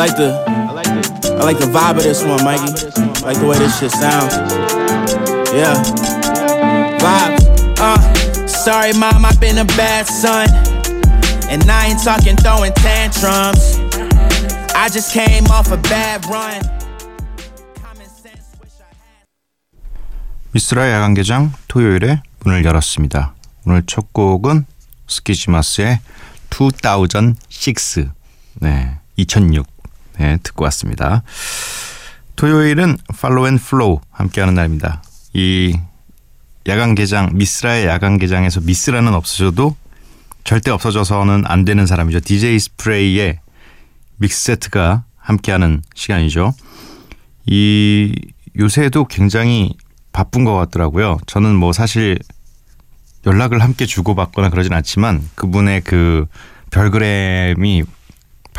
Like the I like the vibe of this one, Mikey. I like the way this shit sounds. Yeah. Vibe. Uh, sorry, mom, I've been a bad son. And I ain't talking throwing tantrums. I just came off a bad run. 미스라 야간 개장 토요일에 문을 열었습니다. 오늘 첫 곡은 스키지마스의 2006 네, 2006 네, 듣고 왔습니다. 토요일은 follow and flow 함께하는 날입니다. 이 야간 개장 미쓰라의 야간 개장에서 미쓰라는 없어져도 절대 없어져서는 안 되는 사람이죠. DJ 스프레이의 mix 세트가 함께하는 시간이죠. 이 요새도 굉장히 바쁜 것 같더라고요. 저는 뭐 사실 연락을 함께 주고받거나 그러진 않지만 그분의 그 별그램이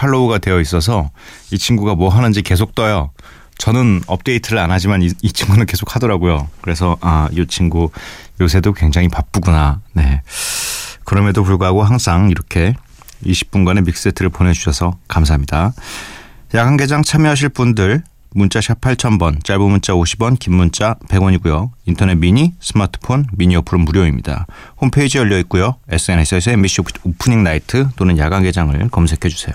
팔로우가 되어 있어서 이 친구가 뭐 하는지 계속 떠요. 저는 업데이트를 안 하지만 이, 이 친구는 계속 하더라고요. 그래서 아, 이 친구 요새도 굉장히 바쁘구나. 네. 그럼에도 불구하고 항상 이렇게 20분간의 믹세트를 보내주셔서 감사합니다. 야간 개장 참여하실 분들 문자 샵 8000번 짧은 문자 50원 긴 문자 100원이고요. 인터넷 미니 스마트폰 미니 어플은 무료입니다. 홈페이지 열려 있고요. SNS에서 MBC 오프닝 나이트 또는 야간 개장을 검색해 주세요.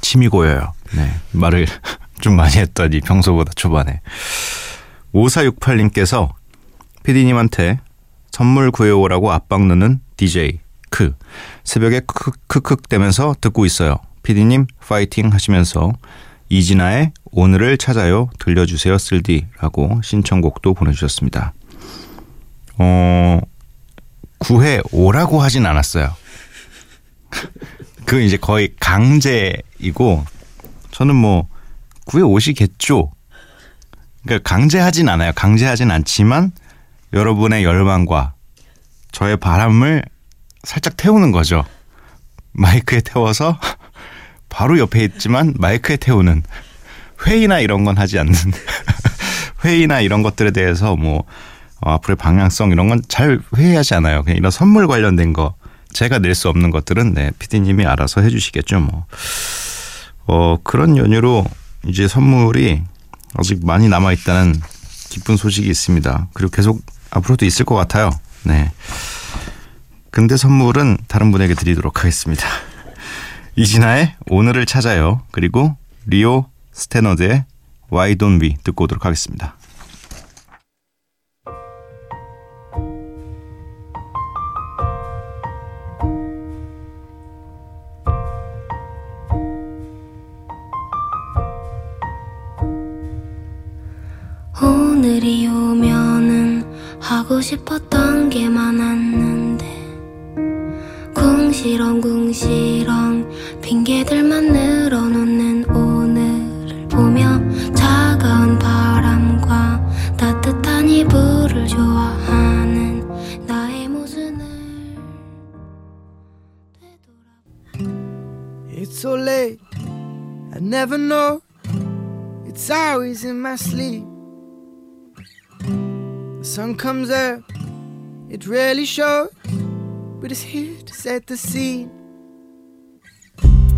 침이 고여요. 네. 말을 좀 많이 했더니 평소보다 초반에 5468님께서 PD님한테 선물 구해오라고 압박 넣는 DJ 크 새벽에 크크크크대면서 듣고 있어요. PD님 파이팅 하시면서 이진아의 오늘을 찾아요 들려주세요 쓸디라고 신청곡도 보내주셨습니다. 어 구해 오라고 하진 않았어요. 그 이제 거의 강제이고 저는 뭐 구해 오시겠죠. 그러니까 강제하진 않아요. 강제하진 않지만 여러분의 열망과 저의 바람을 살짝 태우는 거죠. 마이크에 태워서 바로 옆에 있지만 마이크에 태우는 회의나 이런 건 하지 않는 회의나 이런 것들에 대해서 뭐 어, 앞으로의 방향성 이런 건 잘 회의하지 않아요. 그냥 이런 선물 관련된 거 제가 낼 수 없는 것들은 네 PD님이 알아서 해주시겠죠 뭐. 어 그런 연유로 이제 선물이 아직 많이 남아 있다는 기쁜 소식이 있습니다. 그리고 계속 앞으로도 있을 것 같아요. 네. 근데 선물은 다른 분에게 드리도록 하겠습니다. 이진아의 오늘을 찾아요. 그리고 리오 스테너드의 Why Don't We 듣고 오도록 하겠습니다. 오늘이 오면은 하고 싶었던 게 많았는데 궁시렁 궁시렁 핑계들만 늘어놓는 오늘을 보며 차가운 바람과 따뜻한 이불을 좋아하는 나의 모습을 It's so late, I never know. It's always in my sleep. Sun comes up, it rarely shows, but it's here to set the scene.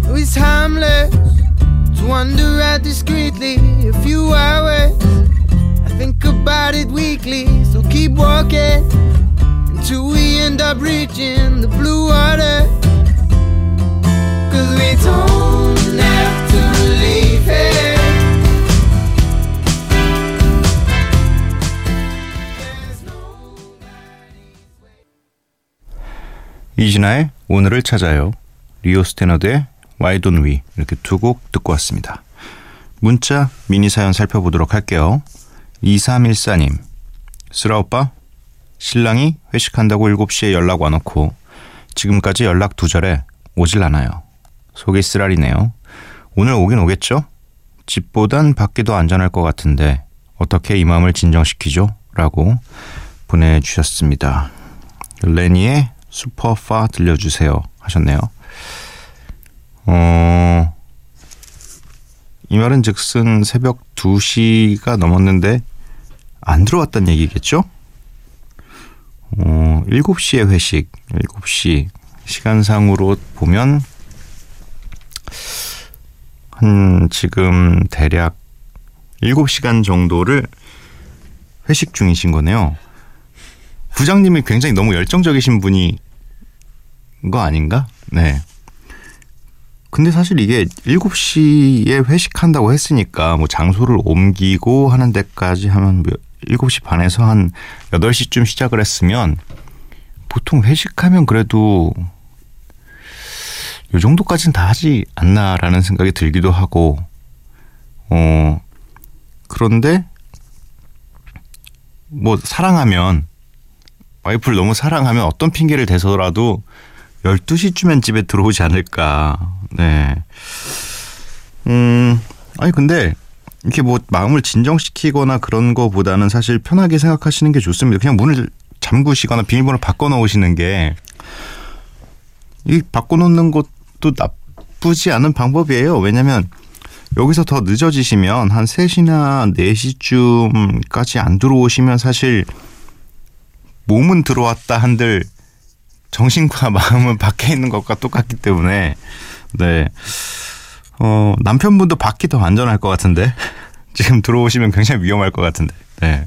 It's harmless to wander out discreetly a few hours. I think about it weekly, so keep walking until we end up reaching the blue water. Cause we don't 이진아의 오늘을 찾아요. 리오 스테너드의 Why Don't We 이렇게 두 곡 듣고 왔습니다. 문자 미니 사연 살펴보도록 할게요. 2314님 쓰라 오빠 신랑이 회식한다고 7시에 연락 와놓고 지금까지 연락 두절에 오질 않아요. 속이 쓰라리네요. 오늘 오긴 오겠죠? 집보단 더 안전할 것 같은데 어떻게 이 마음을 진정시키죠? 라고 보내주셨습니다. 레니의 슈퍼파 들려주세요 하셨네요. 어, 이 말은 즉슨 새벽 2시가 넘었는데 안 들어왔단 얘기겠죠? 어, 7시에 회식, 7시 시간상으로 보면 한 지금 대략 7시간 정도를 회식 중이신 거네요. 부장님이 굉장히 너무 열정적이신 분이 거 아닌가? 네. 근데 사실 이게 7시에 회식한다고 했으니까 뭐 장소를 옮기고 하는 데까지 하면 7시 뭐 반에서 한 8시쯤 시작을 했으면 보통 회식하면 그래도 요 정도까지는 다 하지 않나라는 생각이 들기도 하고 어 그런데 뭐 사랑하면 와이프를 너무 사랑하면 어떤 핑계를 대서라도 12시쯤엔 집에 들어오지 않을까. 네. 음, 아니, 근데 이렇게 뭐 마음을 진정시키거나 그런 거보다는 사실 편하게 생각하시는 게 좋습니다. 그냥 문을 잠그시거나 비밀번호 바꿔 놓으시는 게 이 바꿔 놓는 것도 나쁘지 않은 방법이에요. 왜냐면 여기서 더 늦어지시면 한 3시나 4시쯤까지 안 들어오시면 사실 몸은 들어왔다 한들 정신과 마음은 밖에 있는 것과 똑같기 때문에 네. 어, 남편분도 밖이 더 안전할 것 같은데 지금 들어오시면 굉장히 위험할 것 같은데. 네.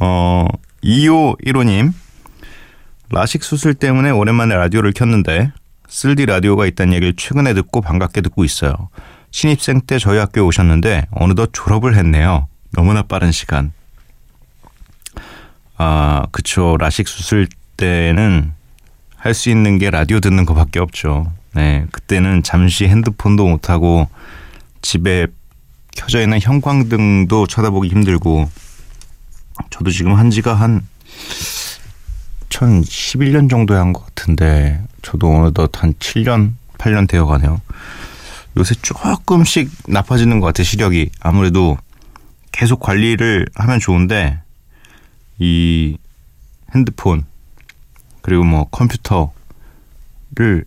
어, 2515님 라식 수술 때문에 오랜만에 라디오를 켰는데 쓸디 라디오가 있다는 얘기를 최근에 듣고 반갑게 듣고 있어요. 신입생 때 저희 학교에 오셨는데 어느덧 졸업을 했네요. 너무나 빠른 시간. 아, 그쵸. 라식 수술 때는 할 수 있는 게 라디오 듣는 것밖에 없죠. 네. 그때는 잠시 핸드폰도 못 하고 집에 켜져 있는 형광등도 쳐다보기 힘들고 저도 지금 한 지가 한 2011년 정도에 한 것 같은데 저도 어느덧 한 7년, 8년 되어 가네요. 요새 조금씩 나빠지는 것 같아요, 시력이. 아무래도 계속 관리를 하면 좋은데 이 핸드폰 그리고 뭐 컴퓨터를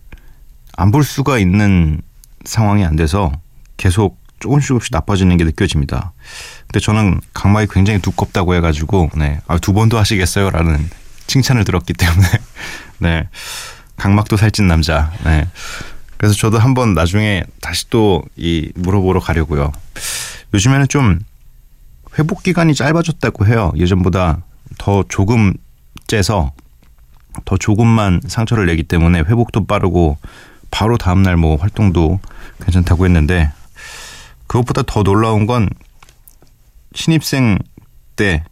안 볼 수가 있는 상황이 안 돼서 계속 조금씩 조금씩 나빠지는 게 느껴집니다. 근데 저는 각막이 굉장히 두껍다고 해가지고 네, 아, 두 번도 하시겠어요라는 칭찬을 들었기 때문에 네, 각막도 살찐 남자. 네. 그래서 저도 한번 나중에 다시 또 이 물어보러 가려고요. 요즘에는 좀 회복 기간이 짧아졌다고 해요. 예전보다 더 조금 째서 더 조금만 상처를 내기 때문에 회복도 빠르고 바로 다음날 뭐 활동도 괜찮다고 했는데 그것보다 더 놀라운 건 신입생 때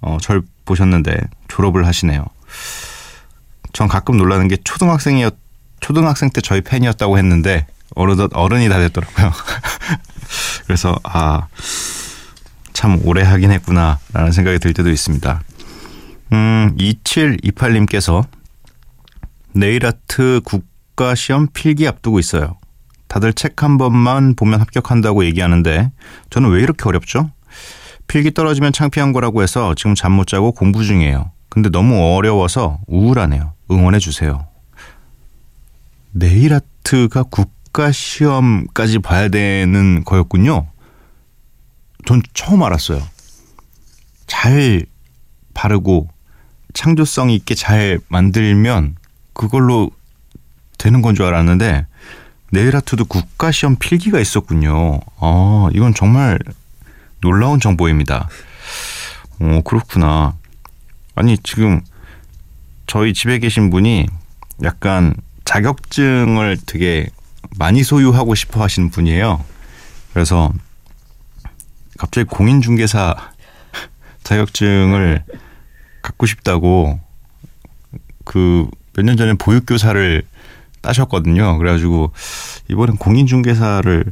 어, 절 보셨는데 졸업을 하시네요. 전 가끔 놀라는 게 초등학생이었 초등학생 때 저희 팬이었다고 했는데 어느덧 어른이 다 됐더라고요. 그래서 아 참 오래 하긴 했구나라는 생각이 들 때도 있습니다. 음, 2728님께서 네일 아트 국가 시험 필기 앞두고 있어요. 다들 책 한 번만 보면 합격한다고 얘기하는데 저는 왜 이렇게 어렵죠? 필기 떨어지면 창피한 거라고 해서 지금 잠 못 자고 공부 중이에요. 근데 너무 어려워서 우울하네요. 응원해 주세요. 네일 아트가 국가 시험까지 봐야 되는 거였군요. 전 처음 알았어요. 잘 바르고 창조성 있게 잘 만들면 그걸로 되는 건 줄 알았는데 네일 아트도 국가 시험 필기가 있었군요. 아, 이건 정말 놀라운 정보입니다. 어, 그렇구나. 아니, 지금 저희 집에 계신 분이 약간 자격증을 되게 많이 소유하고 싶어 하시는 분이에요. 그래서 갑자기 공인중개사 자격증을 갖고 싶다고 그 몇 년 전에 보육교사를 따셨거든요. 그래가지고 이번엔 공인중개사를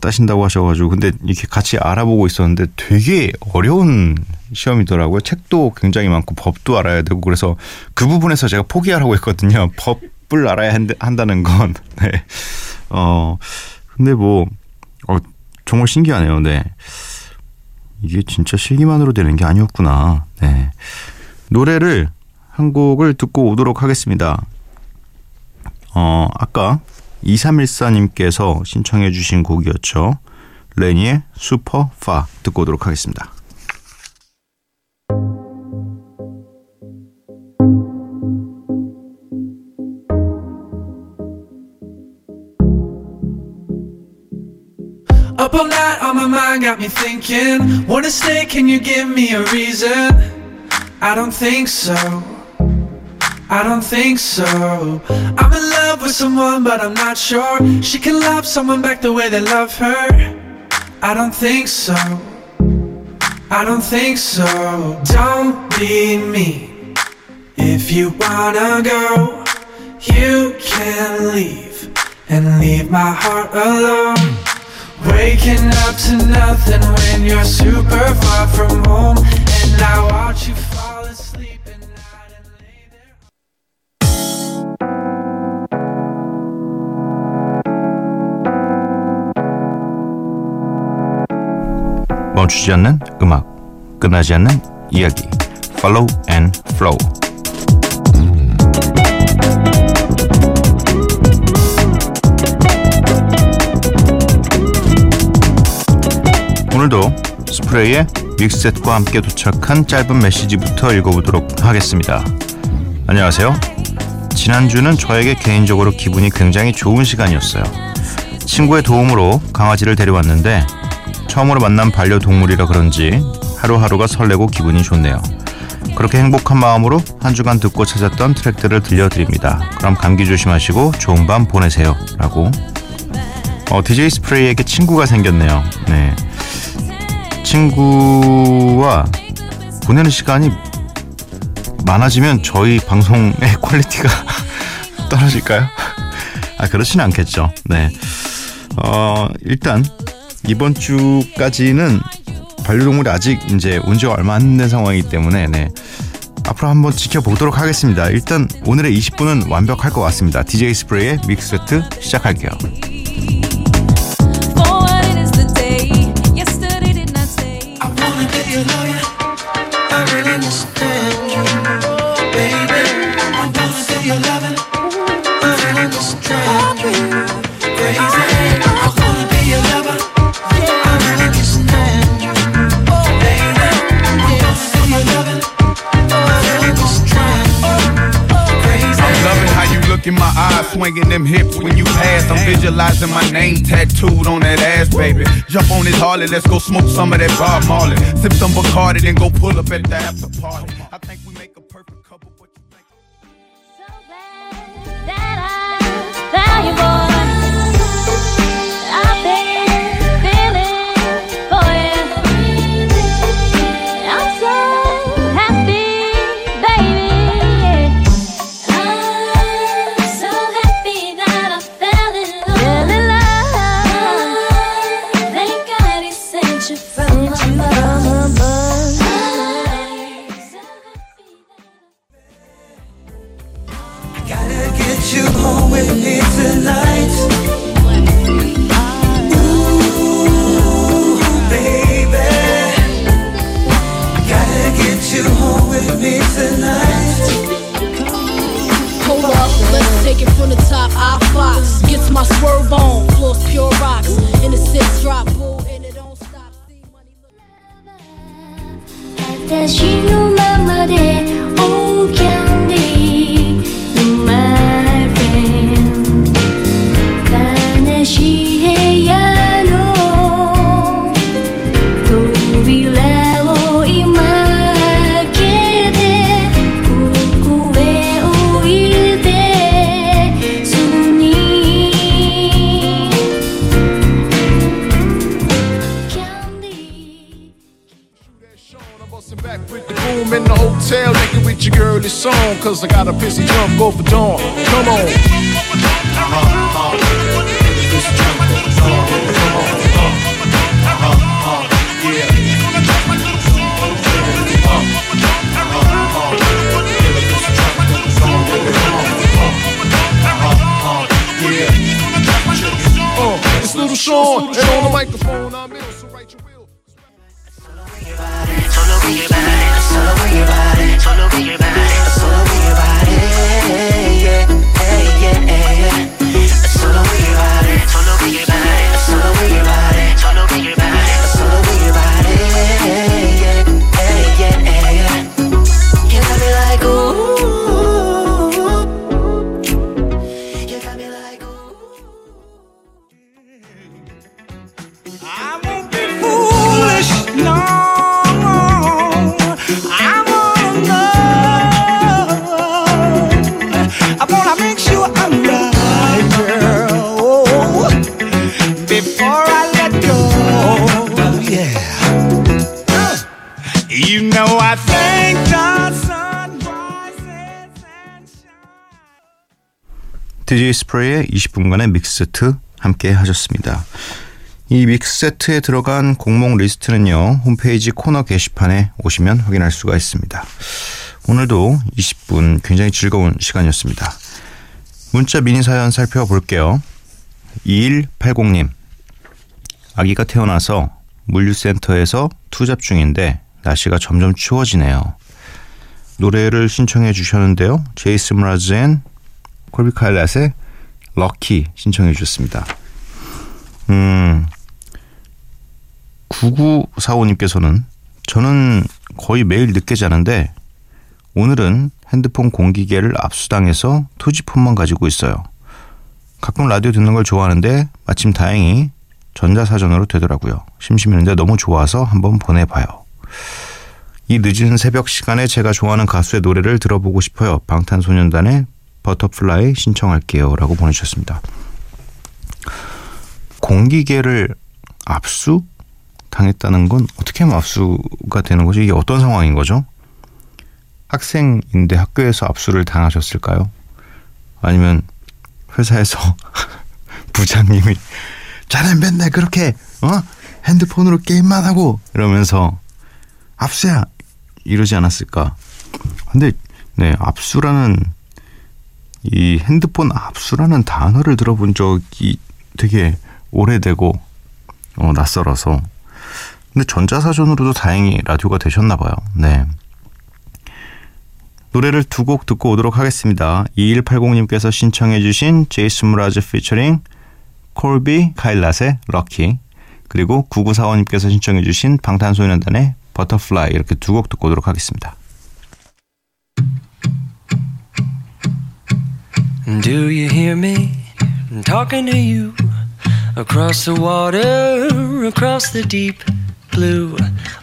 따신다고 하셔가지고 근데 이렇게 같이 알아보고 있었는데 되게 어려운 시험이더라고요. 책도 굉장히 많고 법도 알아야 되고 그래서 그 부분에서 제가 포기하라고 했거든요. 법 법을 알아야 한다, 한다는 건 네. 어 근데 뭐 어, 정말 신기하네요. 네. 이게 진짜 실기만으로 되는 게 아니었구나. 네. 노래를 한 곡을 듣고 오도록 하겠습니다. 어, 아까 2314님께서 신청해 주신 곡이었죠. 레니의 슈퍼 파 듣고 오도록 하겠습니다. Up all night on my mind got me thinking. Wanna stay, can you give me a reason? I don't think so. I don't think so. I'm in love with someone, but I'm not sure she can love someone back the way they love her. I don't think so. I don't think so. Don't be me. If you wanna go, you can leave and leave my heart alone. Waking up to nothing when you're super far from home, and I watch you 멈추지 않는 음악, 끝나지 않는 이야기. Follow and Flow. 오늘도 스프레이의 믹셋과 함께 도착한 짧은 메시지부터 읽어보도록 하겠습니다. 안녕하세요. 지난주는 저에게 개인적으로 기분이 굉장히 좋은 시간이었어요. 친구의 도움으로 강아지를 데려왔는데 처음으로 만난 반려동물이라 그런지 하루하루가 설레고 기분이 좋네요. 그렇게 행복한 마음으로 한 주간 듣고 찾았던 트랙들을 들려드립니다. 그럼 감기 조심하시고 좋은 밤 보내세요. 라고. 어, DJ 스프레이에게 친구가 생겼네요. 네. 친구와 보내는 시간이 많아지면 저희 방송의 quality가 떨어질까요? 아, 그렇진 않겠죠. 네. 어, 일단 이번 주까지는 반려동물이 아직 이제 온 지가 얼마 안 된 상황이기 때문에 네. 앞으로 한번 지켜보도록 하겠습니다. 일단 오늘의 20분은 완벽할 것 같습니다. DJ 스프레이의 믹스 세트 시작할게요. Swinging them hips when you pass. I'm visualizing my name tattooed on that ass, baby. Jump on this Harley, let's go smoke some of that Bob Marley. Sip some Bacardi, then go pull up at the after party. In the hotel, naked with your girl, This on. Cause I got a pissy jump, over dawn. Come on. Uh, it's Little Sean, and on the microphone, I'm ill, so write your will. Solo, your body solo que You know I thank the sun rises and shines. DJ 스프레이의 20분간의 믹스세트 함께 하셨습니다. 이 믹스세트에 들어간 곡목 리스트는요, 홈페이지 코너 게시판에 오시면 확인할 수가 있습니다. 오늘도 20분 굉장히 즐거운 시간이었습니다. 문자 미니 사연 살펴볼게요. 2180님. 아기가 태어나서 물류센터에서 투잡 중인데 날씨가 점점 추워지네요. 노래를 신청해 주셨는데요. 제이슨 므라즈 and 콜비 카일랏의 Lucky 신청해 주셨습니다. 음, 9945님께서는 저는 거의 매일 늦게 자는데 오늘은 핸드폰 공기계를 압수당해서 2G폰만 가지고 있어요. 가끔 라디오 듣는 걸 좋아하는데 마침 다행히 전자사전으로 되더라고요. 심심했는데 너무 좋아서 한번 보내봐요. 이 늦은 새벽 시간에 제가 좋아하는 가수의 노래를 들어보고 싶어요. 방탄소년단의 Butterfly 신청할게요. 라고 보내주셨습니다. 공기계를 압수 당했다는 건 어떻게 하면 압수가 되는 거죠? 이게 어떤 상황인 거죠? 학생인데 학교에서 압수를 당하셨을까요? 아니면 회사에서 부장님이 자넨 맨날 그렇게 어 핸드폰으로 게임만 하고 이러면서 압수야 이러지 않았을까? 근데 네 압수라는 이 핸드폰 압수라는 단어를 들어본 적이 되게 오래되고 어, 낯설어서 근데 전자사전으로도 다행히 라디오가 되셨나 봐요. 네. 노래를 두 곡 듣고 오도록 하겠습니다. 2180님께서 신청해 주신 제이슨 무라즈 피처링 콜비 카일랏의 Lucky 그리고 9945님께서 신청해 주신 방탄소년단의 버터플라이 이렇게 두 곡 듣고 오도록 하겠습니다. Do you hear me talking to you across the water, across the deep blue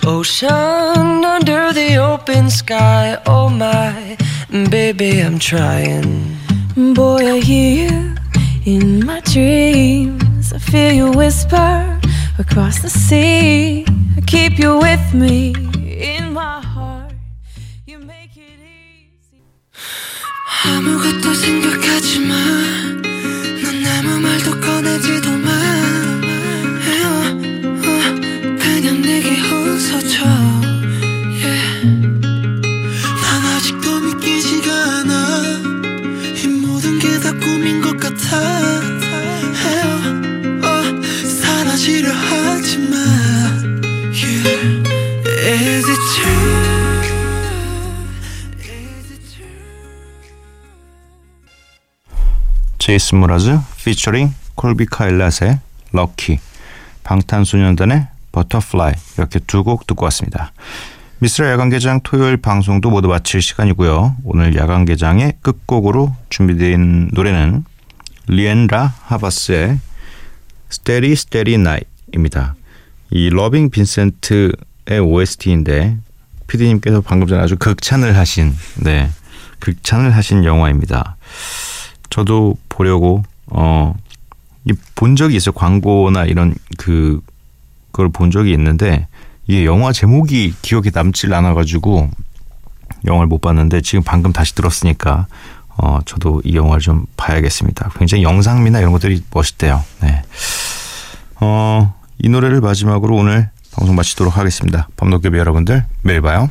ocean, under the open sky? Oh my, baby, I'm trying. Boy, I hear you in my dreams. I feel you whisper across the sea. I keep you with me in my heart. You make it easy. 아무것도 생각하지 마. 제이슨 무라즈 피처링 콜비 카일랏의 Lucky 방탄소년단의 Butterfly 이렇게 두 곡 듣고 왔습니다. 미쓰라 야간개장 토요일 방송도 모두 마칠 시간이고요. 오늘 야간개장의 끝곡으로 준비된 노래는 리앤 라 하바스의 Starry Starry Night입니다. 이 Loving Vincent의 OST인데 피디님께서 방금 전에 아주 극찬을 하신 네 극찬을 하신 영화입니다. 저도 보려고 어 본 적이 있어요. 광고나 이런 그 그걸 본 적이 있는데 이게 영화 제목이 기억에 남질 않아 가지고 영화를 못 봤는데 지금 방금 다시 들었으니까 어 저도 이 영화를 좀 봐야겠습니다. 굉장히 영상미나 이런 것들이 멋있대요. 네. 어, 이 노래를 마지막으로 오늘 방송 마치도록 하겠습니다. 범도겸 여러분들 매일 봐요.